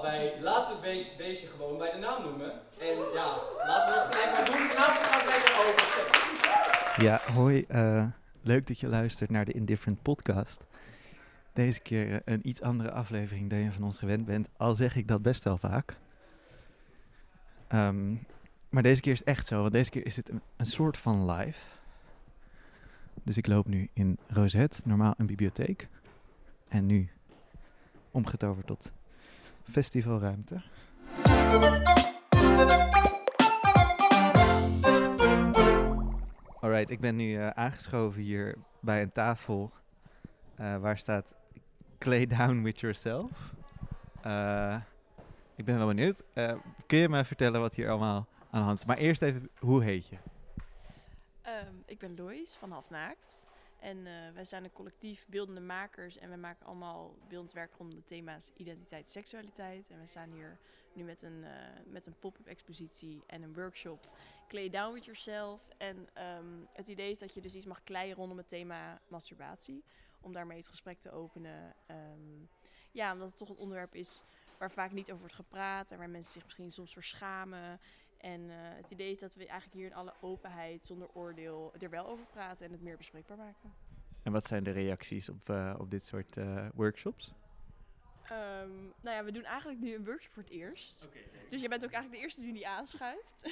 bij, laten we het beestje, gewoon bij de naam noemen. En ja, laten we het gelijk maar doen. We gaan lekker over. Ja, hoi. eh, leuk dat je luistert naar de Indifferent podcast. Deze keer eh, een iets andere aflevering dan je van ons gewend bent, al zeg ik dat best wel vaak. Ehm, maar deze keer is het echt zo, want deze keer is het een, een soort van live. Dus ik loop nu in Rosette, normaal een bibliotheek. En nu omgetoverd tot festivalruimte. Alright, ik ben nu eh, aangeschoven hier bij een tafel eh, waar staat Clay Down With Yourself. Eh, ik ben wel benieuwd. Kun je me vertellen wat hier allemaal aan de hand is? Maar eerst even, hoe heet je? Ehm, ik ben Lois van Halfnaakt. En eh, wij zijn een collectief beeldende makers. En wij maken allemaal beeldend werk rond de thema's identiteit en seksualiteit. En we staan hier nu met een, eh, een pop-up expositie en een workshop. Clay Down With Yourself. En ehm, het idee is dat je dus iets mag kleien rondom het thema masturbatie. Om daarmee het gesprek te openen. Ehm, ja, omdat het toch een onderwerp is waar vaak niet over wordt gepraat. En waar mensen zich misschien soms voor schamen. En eh, het idee is dat we eigenlijk hier in alle openheid, zonder oordeel, er wel over praten en het meer bespreekbaar maken. En wat zijn de reacties op, eh, op dit soort eh, workshops? Ehm, nou ja, we doen eigenlijk nu een workshop voor het eerst. Dus jij bent ook eigenlijk de eerste die die aanschuift.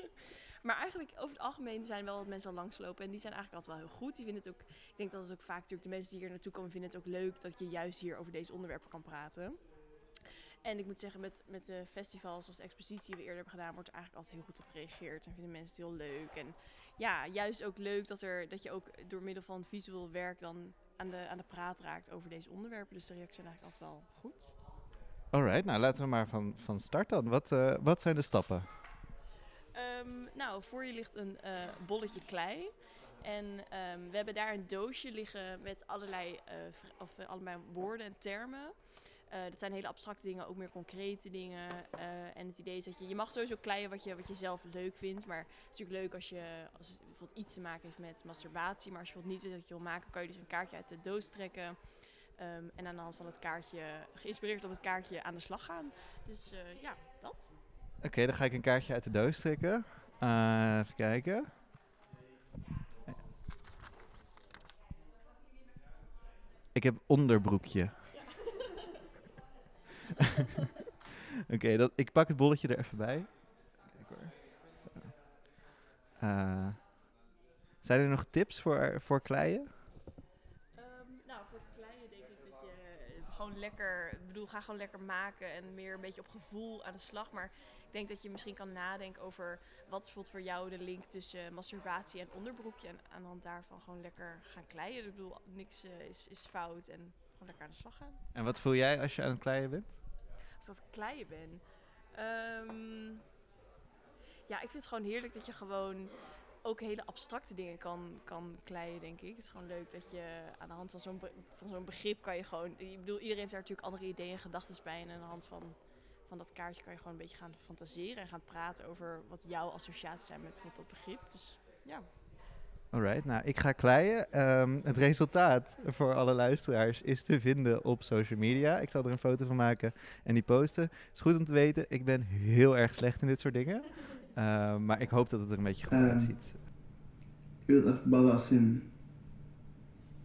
maar eigenlijk over het algemeen zijn wel wat mensen al langslopen. En die zijn eigenlijk altijd wel heel goed. Die vinden het ook, ik denk dat het ook vaak natuurlijk de mensen die hier naartoe komen, vinden het ook leuk dat je juist hier over deze onderwerpen kan praten. En ik moet zeggen, met, met de festivals zoals de expositie die we eerder hebben gedaan, wordt er eigenlijk altijd heel goed op gereageerd. En vinden mensen het heel leuk. En ja, juist ook leuk dat, er, dat je ook door middel van visueel werk dan aan de, aan de praat raakt over deze onderwerpen. Dus de reacties zijn eigenlijk altijd wel goed. Alright, nou laten we maar van, van start dan. Wat, eh, wat zijn de stappen? Ehm, nou, voor je ligt een eh, bolletje klei. En ehm, we hebben daar een doosje liggen met allerlei, eh, of, allemaal woorden en termen. Eh, dat zijn hele abstracte dingen, ook meer concrete dingen. Eh, en het idee is dat je, je mag sowieso kleien wat je, wat je zelf leuk vindt. Maar het is natuurlijk leuk als, je, als het bijvoorbeeld iets te maken heeft met masturbatie. Maar als je bijvoorbeeld niet weet wat je wil maken, kan je dus een kaartje uit de doos trekken. Ehm, en aan de hand van het kaartje, geïnspireerd op het kaartje, aan de slag gaan. Dus eh, ja, dat. Oké, dan ga ik een kaartje uit de doos trekken. Even kijken. Ik heb onderbroekje. Oké, dat ik pak het bolletje er even bij. Kijk hoor. Eh, zijn er nog tips voor, voor kleien? Ehm, nou, voor het kleine denk ik dat je eh, gewoon lekker, ik bedoel, ga gewoon lekker maken en meer een beetje op gevoel aan de slag. Maar ik denk dat je misschien kan nadenken over wat is bijvoorbeeld voor jou de link tussen masturbatie en onderbroekje. En aan de hand daarvan gewoon lekker gaan kleien. Ik bedoel, niks eh, is, is fout en gewoon lekker aan de slag gaan. En wat voel jij als je aan het kleien bent? Dat kleien ben. Ehm, ja, ik vind het gewoon heerlijk dat je gewoon ook hele abstracte dingen kan, kan kleien, denk ik. Het is gewoon leuk dat je aan de hand van zo'n van zo'n begrip kan je gewoon... Ik bedoel, iedereen heeft daar natuurlijk andere ideeën en gedachten bij. En aan de hand van, van dat kaartje kan je gewoon een beetje gaan fantaseren en gaan praten over wat jouw associaties zijn met bijvoorbeeld dat begrip. Dus ja. Alright, nou ik ga kleien. Ehm, het resultaat voor alle luisteraars is te vinden op social media. Ik zal er een foto van maken en die posten. Het is goed om te weten, ik ben heel erg slecht in dit soort dingen. Ehm, maar ik hoop dat het er een beetje goed Ehm. uitziet. Je wilt echt ballen als in...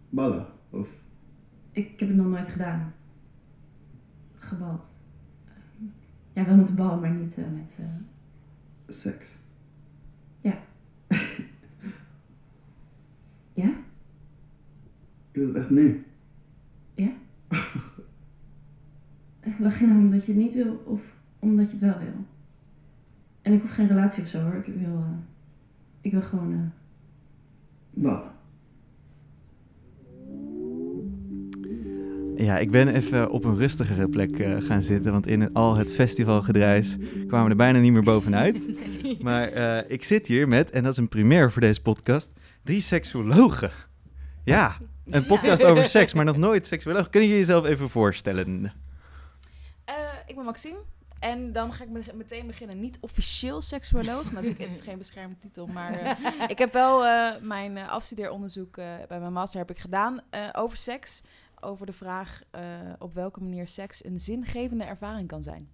Ballen? Of... Ik heb het nog nooit gedaan. Gebald. Ehm, ja, wel met de bal, maar niet eh, met... eh, Seks? Ja? Je wilt het echt nu? Lach je nou omdat je het niet wil of omdat je het wel wil? En ik hoef geen relatie of zo hoor. Ik wil, eh, ik wil gewoon... eh, Ballen. Ja, ik ben even op een rustigere plek eh, gaan zitten, want in het- al het festivalgedruis kwamen we er bijna niet meer bovenuit. Maar eh, ik zit hier met, en dat is een primeur voor deze podcast, drie seksuologen. Ja, een podcast over seks, maar nog nooit seksuoloog. Kun je jezelf even voorstellen? Eh, ik ben Maxime. En dan ga ik me- meteen beginnen. Niet officieel seksuoloog. Natuurlijk, het is geen beschermde titel. Maar eh, ik heb wel eh, mijn afstudeeronderzoek bij mijn master heb ik gedaan over seks. over de vraag op welke manier seks een zingevende ervaring kan zijn.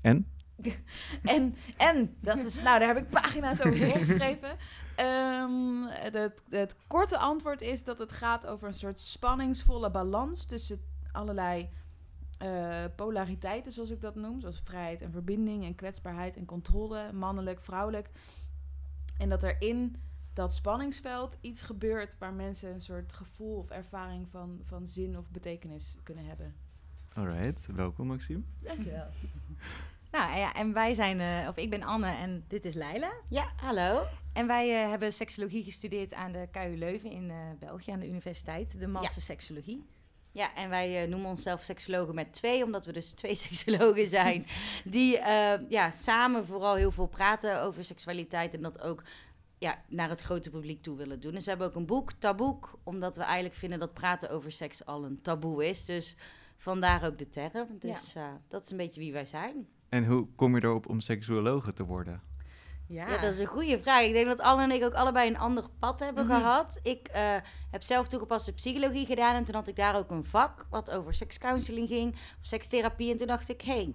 En? En, en dat is, nou, daar heb ik pagina's over opgeschreven. Ehm, het, het korte antwoord is dat het gaat over een soort spanningsvolle balans tussen allerlei eh, polariteiten, zoals ik dat noem. Zoals vrijheid en verbinding en kwetsbaarheid en controle, mannelijk, vrouwelijk. En dat er in dat spanningsveld iets gebeurt waar mensen een soort gevoel of ervaring van, van zin of betekenis kunnen hebben. Alright, welkom Maxime. Dankjewel. Nou ja, en wij zijn, eh, of ik ben Anne en dit is Leila. Ja, hallo. En wij eh, hebben seksologie gestudeerd aan de KU Leuven in eh, België, aan de universiteit, de master seksologie. Ja, en wij noemen onszelf seksologen met twee, omdat we dus twee seksologen zijn. die ja, samen vooral heel veel praten over seksualiteit en dat ook ja, naar het grote publiek toe willen doen. Dus we hebben ook een boek, Taboek, omdat we eigenlijk vinden dat praten over seks al een taboe is. Dus vandaar ook de term. Dus eh, dat is een beetje wie wij zijn. En hoe kom je erop om seksuologe te worden? Ja, Ja, dat is een goede vraag. Ik denk dat Anne en ik ook allebei een ander pad hebben Mhm. gehad. Ik eh, heb zelf toegepaste psychologie gedaan en toen had ik daar ook een vak wat over sekscounseling ging, of sekstherapie. En toen dacht ik, hé, hey,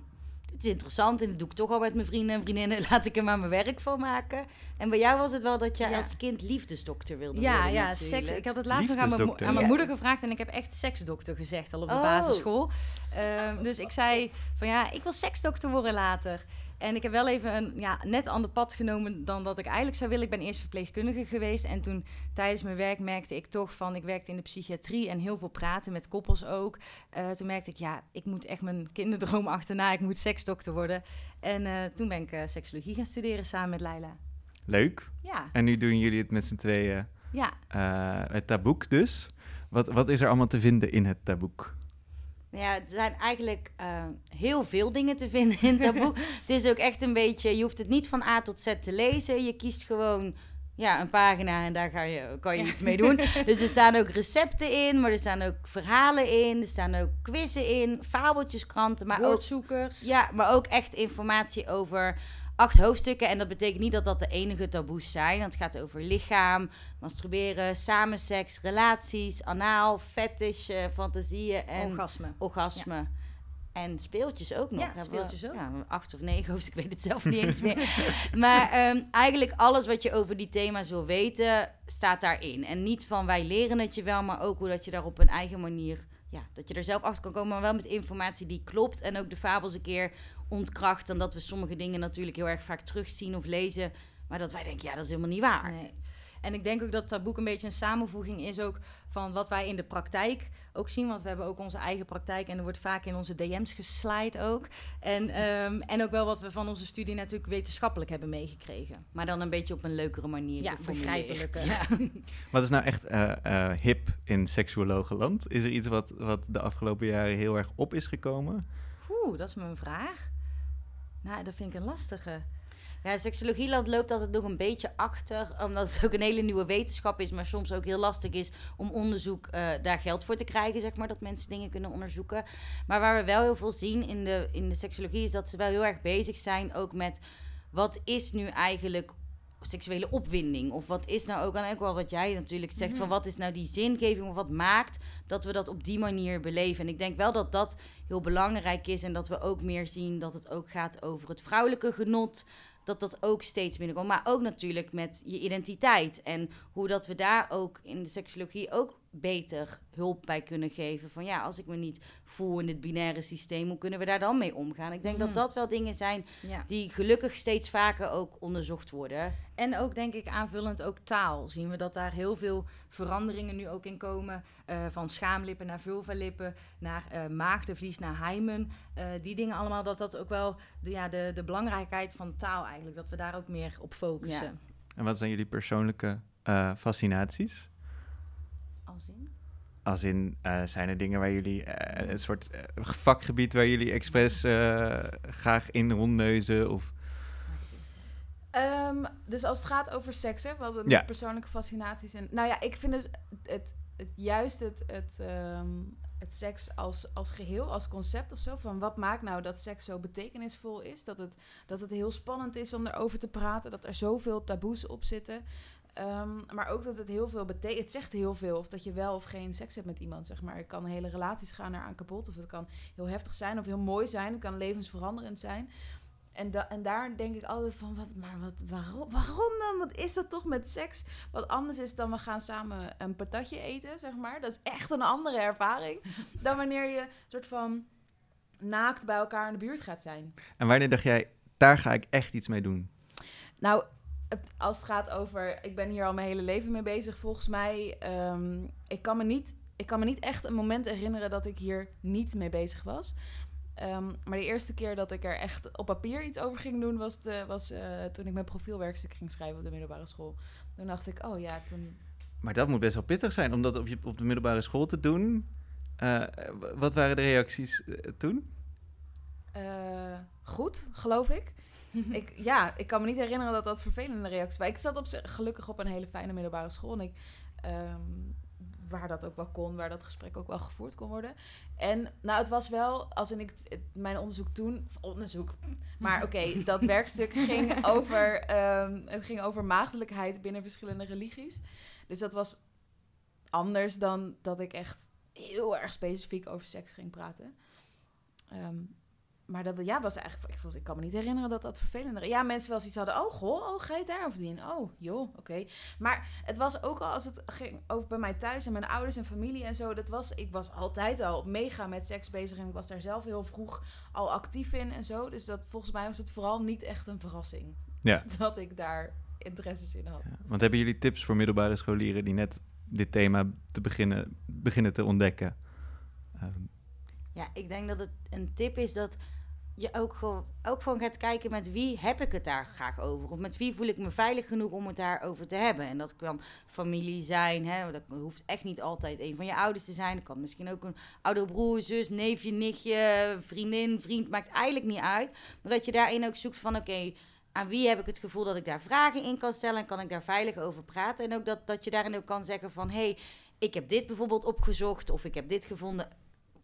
dit is interessant en dat doe ik toch al met mijn vrienden en vriendinnen. Laat ik er maar mijn werk van maken. En bij jou was het wel dat jij Ja. als kind liefdesdokter wilde ja, worden ja natuurlijk. seks. Ik had het laatst nog aan mijn, aan Ja. moeder gevraagd en ik heb echt seksdokter gezegd al op de Oh. basisschool. Ehm, dus ik zei van ja, ik wil seksdokter worden later. En ik heb wel even een ja, net ander pad genomen dan dat ik eigenlijk zou willen. Ik ben eerst verpleegkundige geweest. En toen tijdens mijn werk merkte ik toch van... Ik werkte in de psychiatrie en heel veel praten met koppels ook. Eh, toen merkte ik, ja, ik moet echt mijn kinderdroom achterna. Ik moet seksdokter worden. En eh, toen ben ik eh, seksologie gaan studeren samen met Leila. Leuk. Ja, En nu doen jullie het met z'n tweeën. ja. het taboek dus. Wat, wat is er allemaal te vinden in het taboek? Nou Ja, er zijn eigenlijk eh, heel veel dingen te vinden in dat boek. het is ook echt een beetje, je hoeft het niet van A tot Z te lezen. Je kiest gewoon ja, een pagina en daar ga je, kan je Ja. iets mee doen. Dus er staan ook recepten in, maar er staan ook verhalen in. Er staan ook quizzen in, fabeltjeskranten, maar ook ja, maar ook echt informatie over acht hoofdstukken. En dat betekent niet dat dat de enige taboes zijn. Het gaat over lichaam, masturberen, samenseks, relaties, anaal, fetish, fantasieën en Orgasme. orgasme. En speeltjes ook nog. Ja, speeltjes we, ook. Ja, acht of negen hoofdstukken, ik weet het zelf niet eens meer. Maar ehm, eigenlijk alles wat je over die thema's wil weten, staat daarin. En niet van wij leren het je wel, maar ook hoe dat je daar op een eigen manier... Ja, dat je er zelf achter kan komen, maar wel met informatie die klopt. En ook de fabels een keer ontkracht. En dat we sommige dingen natuurlijk heel erg vaak terugzien of lezen. Maar dat wij denken, ja, dat is helemaal niet waar. Nee. En ik denk ook dat dat boek een beetje een samenvoeging is ook van wat wij in de praktijk ook zien. Want we hebben ook onze eigen praktijk en er wordt vaak in onze DM's geslide ook. En, ehm, en ook wel wat we van onze studie natuurlijk wetenschappelijk hebben meegekregen. Maar dan een beetje op een leukere manier Ja, begrijpelijker. Ja. Wat is nou echt eh, eh, hip in seksuologenland? Is er iets wat, wat de afgelopen jaren heel erg op is gekomen? Oeh, dat is mijn vraag. Nou, dat vind ik een lastige. Ja, seksologieland loopt altijd nog een beetje achter, omdat het ook een hele nieuwe wetenschap is, maar soms ook heel lastig is om onderzoek eh, daar geld voor te krijgen, zeg maar, dat mensen dingen kunnen onderzoeken. Maar waar we wel heel veel zien in de, in de seksologie is dat ze wel heel erg bezig zijn ook met wat is nu eigenlijk seksuele opwinding? Of wat is nou ook, en ook wel wat jij natuurlijk zegt, van wat is nou die zingeving of wat maakt dat we dat op die manier beleven? En ik denk wel dat dat heel belangrijk is en dat we ook meer zien dat het ook gaat over het vrouwelijke genot dat dat ook steeds minder komt. Maar ook natuurlijk met je identiteit. En hoe dat we daar ook in de seksologie ook beter hulp bij kunnen geven. Van ja, als ik me niet voel in dit binaire systeem, hoe kunnen we daar dan mee omgaan? Ik denk dat dat wel dingen zijn Ja. die gelukkig steeds vaker ook onderzocht worden. En ook denk ik aanvullend ook taal. Zien we dat daar heel veel veranderingen nu ook in komen. eh, van schaamlippen naar vulvalippen, naar eh maagdenvlies, naar hymen. Eh, die dingen allemaal, dat dat ook wel de, ja, de, de belangrijkheid van taal eigenlijk, dat we daar ook meer op focussen. En wat zijn jullie persoonlijke eh, fascinaties? Als in? Als in, eh, zijn er dingen waar jullie, eh, een soort eh, vakgebied waar jullie expres eh, graag in rondneuzen? Of Ehm, dus als het gaat over seks, hè, wat Ja. persoonlijke fascinaties. En, nou ja, ik vind dus het, het, juist het, het, ehm, het seks als, als geheel, als concept of zo. Van wat maakt nou dat seks zo betekenisvol is? Dat het, dat het heel spannend is om erover te praten. Dat er zoveel taboes op zitten. Ehm, maar ook dat het heel veel betekent. Het zegt heel veel of dat je wel of geen seks hebt met iemand, zeg maar. Het kan hele relaties gaan eraan kapot. Of het kan heel heftig zijn of heel mooi zijn. Het kan levensveranderend zijn. En, da- en daar denk ik altijd van, wat, maar wat, waarom, waarom dan? Wat is dat toch met seks? Wat anders is dan we gaan samen een patatje eten, zeg maar. Dat is echt een andere ervaring dan wanneer je soort van naakt bij elkaar in de buurt gaat zijn. En wanneer dacht jij, daar ga ik echt iets mee doen? Nou, als het gaat over, ik ben hier al mijn hele leven mee bezig, volgens mij, ehm, ik, kan me niet, ik kan me niet echt een moment herinneren dat ik hier niet mee bezig was. Ehm, maar de eerste keer dat ik er echt op papier iets over ging doen, was, de, was eh, toen ik mijn profielwerkstuk ging schrijven op de middelbare school. Toen dacht ik, oh ja, toen... Maar dat moet best wel pittig zijn om dat op, je, op de middelbare school te doen. Eh, wat waren de reacties eh, toen? goed, geloof ik. ik. Ja, ik kan me niet herinneren dat dat vervelende reacties waren. Ik zat op gelukkig op een hele fijne middelbare school. En ik, ehm, waar dat ook wel kon, waar dat gesprek ook wel gevoerd kon worden. En nou, het was wel, als in ik mijn onderzoek toen, onderzoek, maar oké, dat werkstuk ging over, ehm, het ging over maagdelijkheid binnen verschillende religies. Dus dat was anders dan dat ik echt heel erg specifiek over seks ging praten. Ehm, maar dat ja, was eigenlijk, ik, ik kan me niet herinneren dat dat vervelender Ja, mensen wel zoiets hadden, oh goh, oh, ga je het daarover doen? Oh, joh, oké. Maar het was ook al als het ging over bij mij thuis en mijn ouders en familie en zo. Dat was, ik was altijd al mega met seks bezig en ik was daar zelf heel vroeg al actief in en zo. Dus dat, volgens mij was het vooral niet echt een verrassing Ja. dat ik daar interesses in had. Want hebben jullie tips voor middelbare scholieren die net dit thema te beginnen, beginnen te ontdekken? Ehm, Ja, ik denk dat het een tip is dat je ook gewoon, ook gewoon gaat kijken met wie heb ik het daar graag over. Of met wie voel ik me veilig genoeg om het daarover te hebben. En dat kan familie zijn. Hè? Dat hoeft echt niet altijd een van je ouders te zijn. Kan misschien ook een oudere broer, zus, neefje, nichtje, vriendin, vriend. Maakt eigenlijk niet uit. Maar dat je daarin ook zoekt van oké, aan wie heb ik het gevoel dat ik daar vragen in kan stellen. En kan ik daar veilig over praten. En ook dat, dat je daarin ook kan zeggen van hé, hey, ik heb dit bijvoorbeeld opgezocht. Of ik heb dit gevonden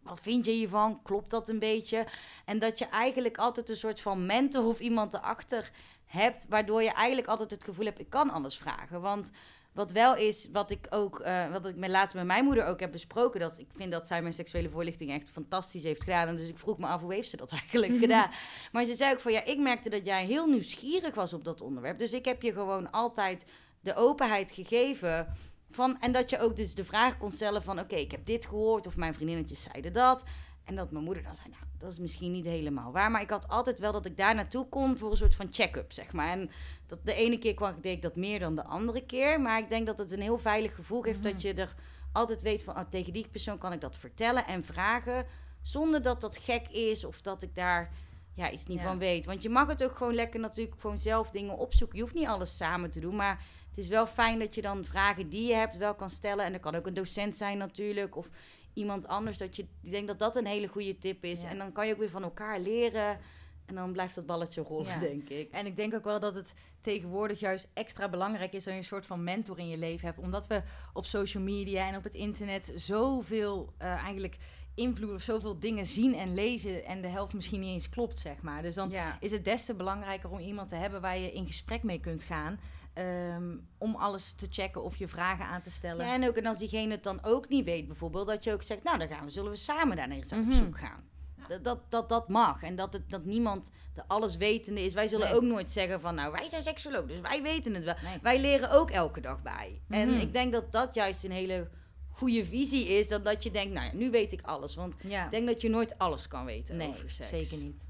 wat vind je hiervan? Klopt dat een beetje? En dat je eigenlijk altijd een soort van mentor of iemand erachter hebt, waardoor je eigenlijk altijd het gevoel hebt, ik kan alles vragen. Want wat wel is, wat ik ook, eh, wat ik met laatst met mijn moeder ook heb besproken, dat ik vind dat zij mijn seksuele voorlichting echt fantastisch heeft gedaan. En dus ik vroeg me af, hoe heeft ze dat eigenlijk gedaan? Maar ze zei ook van, ja, ik merkte dat jij heel nieuwsgierig was op dat onderwerp. Dus ik heb je gewoon altijd de openheid gegeven van, en dat je ook dus de vraag kon stellen van... oké, ik heb dit gehoord of mijn vriendinnetjes zeiden dat. En dat mijn moeder dan zei, nou, dat is misschien niet helemaal waar. Maar ik had altijd wel dat ik daar naartoe kon voor een soort van check-up, zeg maar. En dat de ene keer kwam, deed ik dat meer dan de andere keer. Maar ik denk dat het een heel veilig gevoel geeft dat je er altijd weet van... Oh, tegen die persoon kan ik dat vertellen en vragen... zonder dat dat gek is of dat ik daar ja, iets niet Ja. van weet. Want je mag het ook gewoon lekker natuurlijk gewoon zelf dingen opzoeken. Je hoeft niet alles samen te doen, maar het is wel fijn dat je dan vragen die je hebt wel kan stellen. En dat kan ook een docent zijn natuurlijk, of iemand anders. Dat je, ik denk dat dat een hele goede tip is. Ja. En dan kan je ook weer van elkaar leren. En dan blijft dat balletje rollen, Ja. denk ik. En ik denk ook wel dat het tegenwoordig juist extra belangrijk is dat je een soort van mentor in je leven hebt. Omdat we op social media en op het internet zoveel eh, eigenlijk invloed of zoveel dingen zien en lezen. En de helft misschien niet eens klopt, zeg maar. Dus dan Ja. is het des te belangrijker om iemand te hebben waar je in gesprek mee kunt gaan. ehm, om alles te checken of je vragen aan te stellen. Ja, en ook en als diegene het dan ook niet weet, bijvoorbeeld, dat je ook zegt, nou dan gaan we, zullen we samen daar eens op Mhm. zoek gaan. Dat, dat, dat, dat mag. En dat, het, dat niemand de alleswetende is. Wij zullen Nee. ook nooit zeggen van, nou wij zijn seksoloog, dus wij weten het wel. Nee. Wij leren ook elke dag bij. En Mhm. ik denk dat dat juist een hele goede visie is, dan dat je denkt, nou ja, nu weet ik alles. Want Ja. ik denk dat je nooit alles kan weten nee, over seks. zeker niet.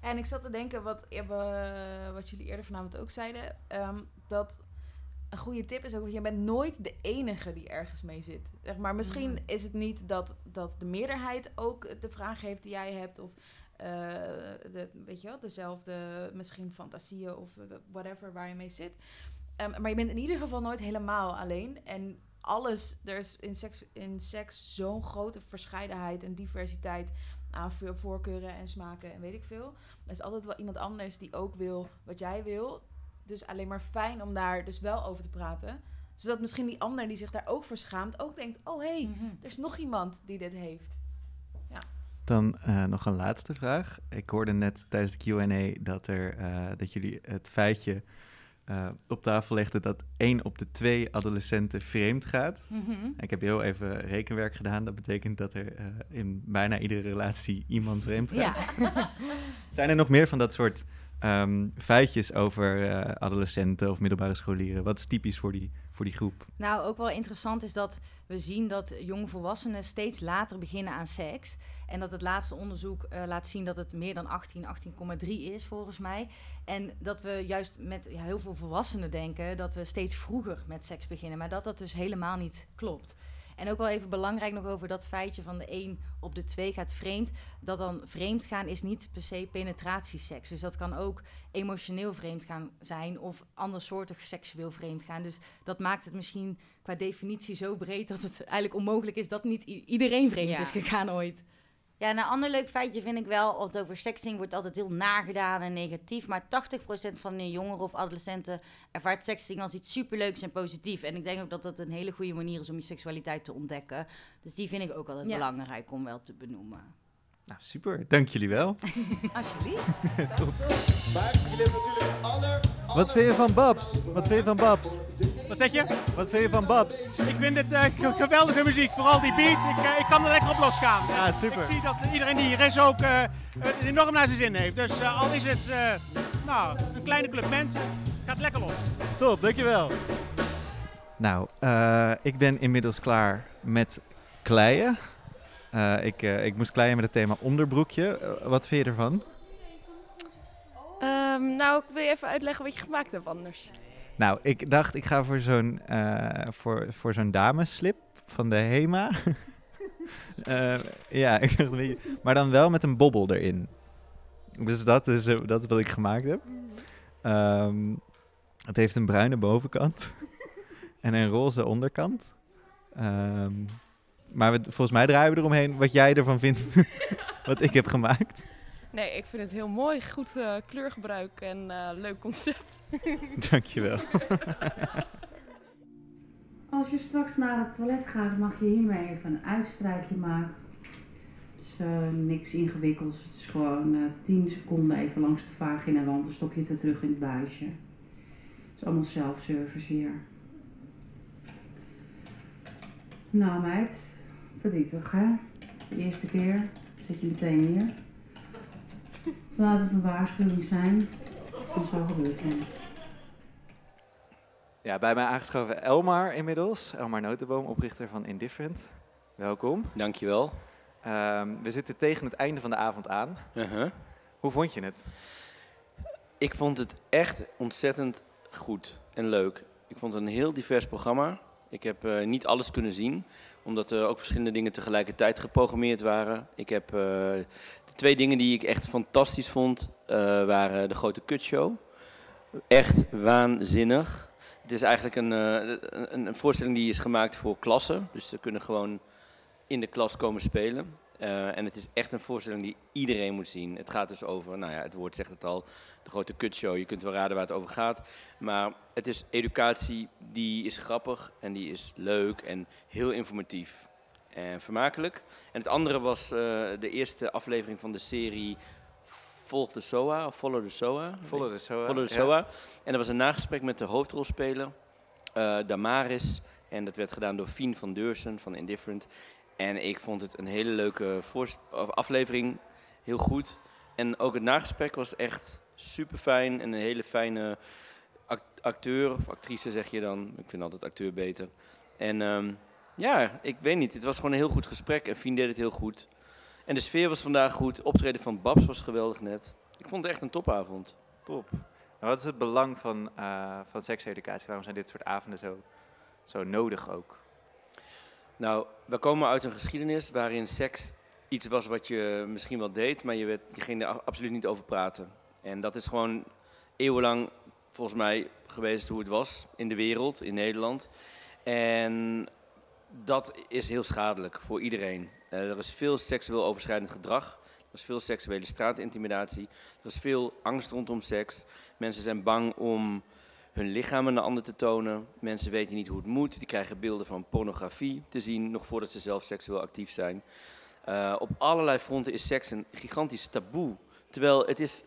En ik zat te denken, wat, we- wat jullie eerder vanavond ook zeiden, ehm, dat een goede tip is ook, je bent nooit de enige die ergens mee zit. Zeg maar misschien Mhm. is het niet dat, dat de meerderheid ook de vraag heeft die jij hebt, of eh, de, weet je wel, dezelfde misschien fantasieën of whatever waar je mee zit. Ehm, maar je bent in ieder geval nooit helemaal alleen. En alles, er is in seks, in seks zo'n grote verscheidenheid en diversiteit aan vo- voorkeuren en smaken en weet ik veel. Er is altijd wel iemand anders die ook wil wat jij wil. Dus alleen maar fijn om daar dus wel over te praten. Zodat misschien die ander die zich daar ook voor schaamt, ook denkt: oh hé, hey, Mhm. er is nog iemand die dit heeft. Dan eh, nog een laatste vraag. Ik hoorde net tijdens de Q&A dat, er, eh, dat jullie het feitje eh, op tafel legde dat één op de twee adolescenten vreemd gaat. Mhm. Ik heb heel even rekenwerk gedaan. Dat betekent dat er eh, in bijna iedere relatie iemand vreemd gaat. Ja. Zijn er nog meer van dat soort ehm, feitjes over eh, adolescenten of middelbare scholieren? Wat is typisch voor die, voor die groep? Nou, ook wel interessant is dat we zien dat jongvolwassenen steeds later beginnen aan seks. En dat het laatste onderzoek eh, laat zien dat het meer dan 18, 18,3 is volgens mij. En dat we juist met heel veel volwassenen denken dat we steeds vroeger met seks beginnen. Maar dat dat dus helemaal niet klopt. En ook wel even belangrijk nog over dat feitje van de 1 op de 2 gaat vreemd. Dat dan vreemd gaan is niet per se penetratieseks. Dus dat kan ook emotioneel vreemd gaan zijn of andersoortig seksueel vreemd gaan. Dus dat maakt het misschien qua definitie zo breed dat het eigenlijk onmogelijk is dat niet iedereen vreemd Ja. is gegaan ooit. Ja, en een ander leuk feitje vind ik wel, want over sexting wordt altijd heel nagedaan en negatief. Maar 80% van de jongeren of adolescenten ervaart sexting als iets superleuks en positief. En ik denk ook dat dat een hele goede manier is om je seksualiteit te ontdekken. Dus die vind ik ook altijd Ja. belangrijk om wel te benoemen. Nou, super. Dank jullie wel. Alsjeblieft. Maar jullie hebben natuurlijk aller, Wat vind je van Babs? Wat vind je van Babs? Wat zeg je? Wat vind je van Babs? Ik vind het eh, ge- geweldige muziek, vooral die beat. Ik, eh, ik kan er lekker op losgaan. Ja, Ik super. zie dat iedereen die hier is ook eh, het enorm naar zijn zin heeft. Dus al is het eh, nou, een kleine club mensen, gaat lekker los. Top, dankjewel. Nou, eh, ik ben inmiddels klaar met kleien. Eh, ik, eh, ik moest kleien met het thema onderbroekje. Wat vind je ervan? Ehm, nou, ik wil je even uitleggen wat je gemaakt hebt anders. Nou, ik dacht ik ga voor zo'n eh, voor, voor zo'n dameslip van de Hema. Eh, ja, ik dacht een beetje, maar dan wel met een bobbel erin. Dus dat is, eh, dat is wat ik gemaakt heb. Ehm, het heeft een bruine bovenkant en een roze onderkant. Ehm, maar we, volgens mij draaien we eromheen wat jij ervan vindt, wat ik heb gemaakt. Nee, ik vind het heel mooi. Goed eh, kleurgebruik en eh, leuk concept. Dankjewel. Als je straks naar het toilet gaat, mag je hiermee even een uitstrijkje maken. Het is eh, niks ingewikkelds. Het is gewoon eh 10 seconden even langs de vagina wand. Dan stop je het weer terug in het buisje. Het is allemaal self-service hier. Nou meid, verdrietig hè? De eerste keer zit je meteen hier. Laat het een waarschuwing zijn. Het zal gebeurd zijn. Ja, bij mij aangeschoven Elmar inmiddels. Elmar Notenboom, oprichter van Indifferent. Welkom. Dankjewel. Ehm we zitten tegen het einde van de avond aan. Uh-huh. Hoe vond je het? Ik vond het echt ontzettend goed en leuk. Ik vond het een heel divers programma. Ik heb eh, niet alles kunnen zien, omdat er ook verschillende dingen tegelijkertijd geprogrammeerd waren. Ik heb eh, twee dingen die ik echt fantastisch vond, eh, waren de grote kutshow. Echt waanzinnig. Het is eigenlijk een, eh, een, een voorstelling die is gemaakt voor klassen. Dus ze kunnen gewoon in de klas komen spelen. Eh, en het is echt een voorstelling die iedereen moet zien. Het gaat dus over, nou ja, het woord zegt het al, de grote kutshow. Je kunt wel raden waar het over gaat. Maar het is educatie die is grappig en die is leuk en heel informatief en vermakelijk. En het andere was eh, de eerste aflevering van de serie Volg de SOA of Follow the SOA. Follow the SOA, Follow the ja. SOA. En dat was een nagesprek met de hoofdrolspeler, eh, Damaris. En dat werd gedaan door Fien van Deursen van Indifferent. En ik vond het een hele leuke aflevering. Heel goed. En ook het nagesprek was echt super fijn. En een hele fijne act- acteur of actrice zeg je dan. Ik vind altijd acteur beter. En ehm, ja, ik weet niet. Het was gewoon een heel goed gesprek. En Fien deed het heel goed. En de sfeer was vandaag goed. Optreden van Babs was geweldig net. Ik vond het echt een topavond. Top. Wat is het belang van, eh, van sekseducatie? Waarom zijn dit soort avonden zo, zo nodig ook? Nou, we komen uit een geschiedenis waarin seks iets was wat je misschien wel deed, maar je, werd, je ging er absoluut niet over praten. En dat is gewoon eeuwenlang volgens mij geweest hoe het was in de wereld, in Nederland. En dat is heel schadelijk voor iedereen. Eh, er is veel seksueel overschrijdend gedrag. Er is veel seksuele straatintimidatie. Er is veel angst rondom seks. Mensen zijn bang om hun lichaam aan de ander te tonen. Mensen weten niet hoe het moet. Die krijgen beelden van pornografie te zien, nog voordat ze zelf seksueel actief zijn. Eh, op allerlei fronten is seks een gigantisch taboe. Terwijl het is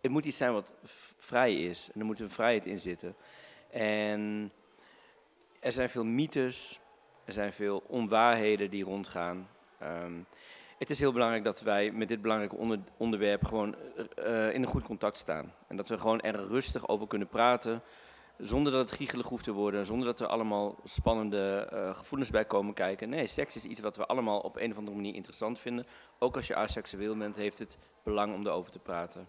het moet iets zijn wat vrij is. En er moet een vrijheid in zitten. En er zijn veel mythes, er zijn veel onwaarheden die rondgaan. Ehm, het is heel belangrijk dat wij met dit belangrijke onder- onderwerp gewoon eh, in een goed contact staan. En dat we gewoon er rustig over kunnen praten, zonder dat het giechelig hoeft te worden, zonder dat er allemaal spannende eh, gevoelens bij komen kijken. Nee, seks is iets wat we allemaal op een of andere manier interessant vinden. Ook als je aseksueel bent, heeft het belang om erover te praten.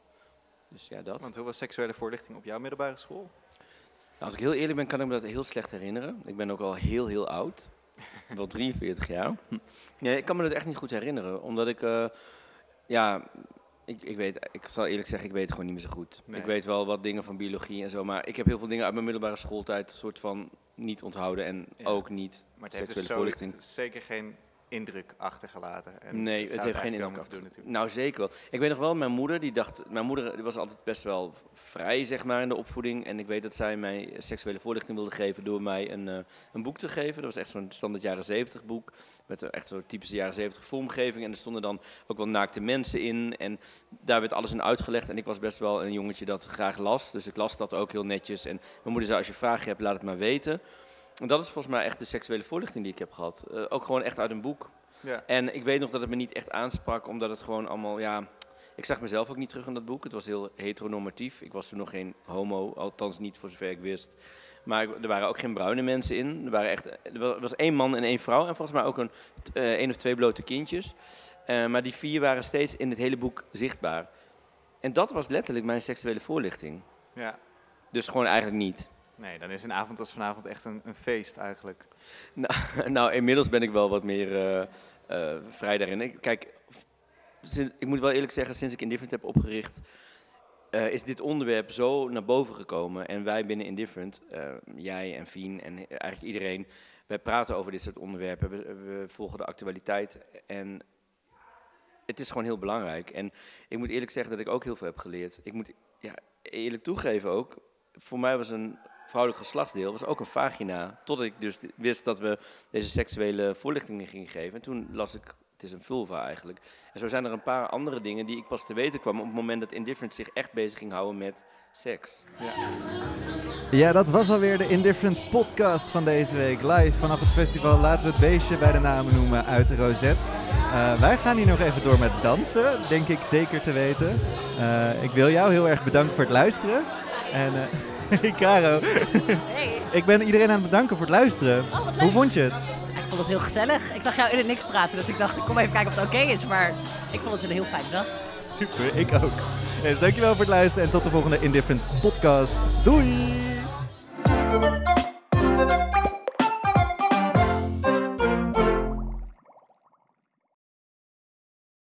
Dus ja, dat. Want hoe was seksuele voorlichting op jouw middelbare school? Nou, als ik heel eerlijk ben, kan ik me dat heel slecht herinneren. Ik ben ook al heel, heel oud. Wel 43 jaar. Nee, ik kan me dat echt niet goed herinneren. Omdat ik, eh, ja, ik, ik weet, ik zal eerlijk zeggen, ik weet het gewoon niet meer zo goed. Nee. Ik weet wel wat dingen van biologie en zo, maar ik heb heel veel dingen uit mijn middelbare schooltijd soort van niet onthouden en Ja. ook niet Maar het heeft dus zo voorlichting. zeker geen indruk achtergelaten. En nee, het, heeft geen indruk moeten doen doen natuurlijk. Nou, zeker wel. Ik weet nog wel, mijn moeder, die dacht, mijn moeder was altijd best wel vrij, zeg maar, in de opvoeding. En ik weet dat zij mij seksuele voorlichting wilde geven door mij een, eh, een boek te geven. Dat was echt zo'n standaard jaren 70 boek, met echt zo'n typische jaren 70 vormgeving. En er stonden dan ook wel naakte mensen in. En daar werd alles in uitgelegd. En ik was best wel een jongetje dat graag las, dus ik las dat ook heel netjes. En mijn moeder zei, als je vragen hebt, laat het maar weten. En dat is volgens mij echt de seksuele voorlichting die ik heb gehad. Eh, ook gewoon echt uit een boek. Ja. En ik weet nog dat het me niet echt aansprak, omdat het gewoon allemaal, ja... Ik zag mezelf ook niet terug in dat boek. Het was heel heteronormatief. Ik was toen nog geen homo, althans niet voor zover ik wist. Maar er waren ook geen bruine mensen in. Er, waren echt, er wa- was één man en één vrouw. En volgens mij ook een, eh, één of twee blote kindjes. Eh, maar die vier waren steeds in het hele boek zichtbaar. En dat was letterlijk mijn seksuele voorlichting. Ja. Dus gewoon eigenlijk niet. Nee, dan is een avond als vanavond echt een, een feest eigenlijk. Nou, nou, inmiddels ben ik wel wat meer eh, eh, vrij daarin. Kijk, sinds, ik moet wel eerlijk zeggen, sinds ik Indifferent heb opgericht, eh, is dit onderwerp zo naar boven gekomen. En wij binnen Indifferent, jij en Fien en eigenlijk iedereen, wij praten over dit soort onderwerpen. We, we volgen de actualiteit en het is gewoon heel belangrijk. En ik moet eerlijk zeggen dat ik ook heel veel heb geleerd. Ik moet ja, eerlijk toegeven ook, voor mij was een vrouwelijk geslachtsdeel was ook een vagina. Totdat ik dus wist dat we deze seksuele voorlichtingen gingen geven. En toen las ik, het is een vulva eigenlijk. En zo zijn er een paar andere dingen die ik pas te weten kwam op het moment dat Indifferent zich echt bezig ging houden met seks. Ja, dat was alweer de Indifferent podcast van deze week. Live vanaf het festival Laten we het beestje bij de namen noemen uit de Rosette. Eh, wij gaan hier nog even door met dansen, denk ik zeker te weten. Eh, ik wil jou heel erg bedanken voor het luisteren. En hey Caro, ik ben iedereen aan het bedanken voor het luisteren. Hoe vond je het? Ik vond het heel gezellig. Ik zag jou in het niks praten, dus ik dacht ik kom even kijken of het oké is. Maar ik vond het een heel fijne dag. Super, ik ook. Dus dankjewel voor het luisteren en tot de volgende Indifferent podcast. Doei!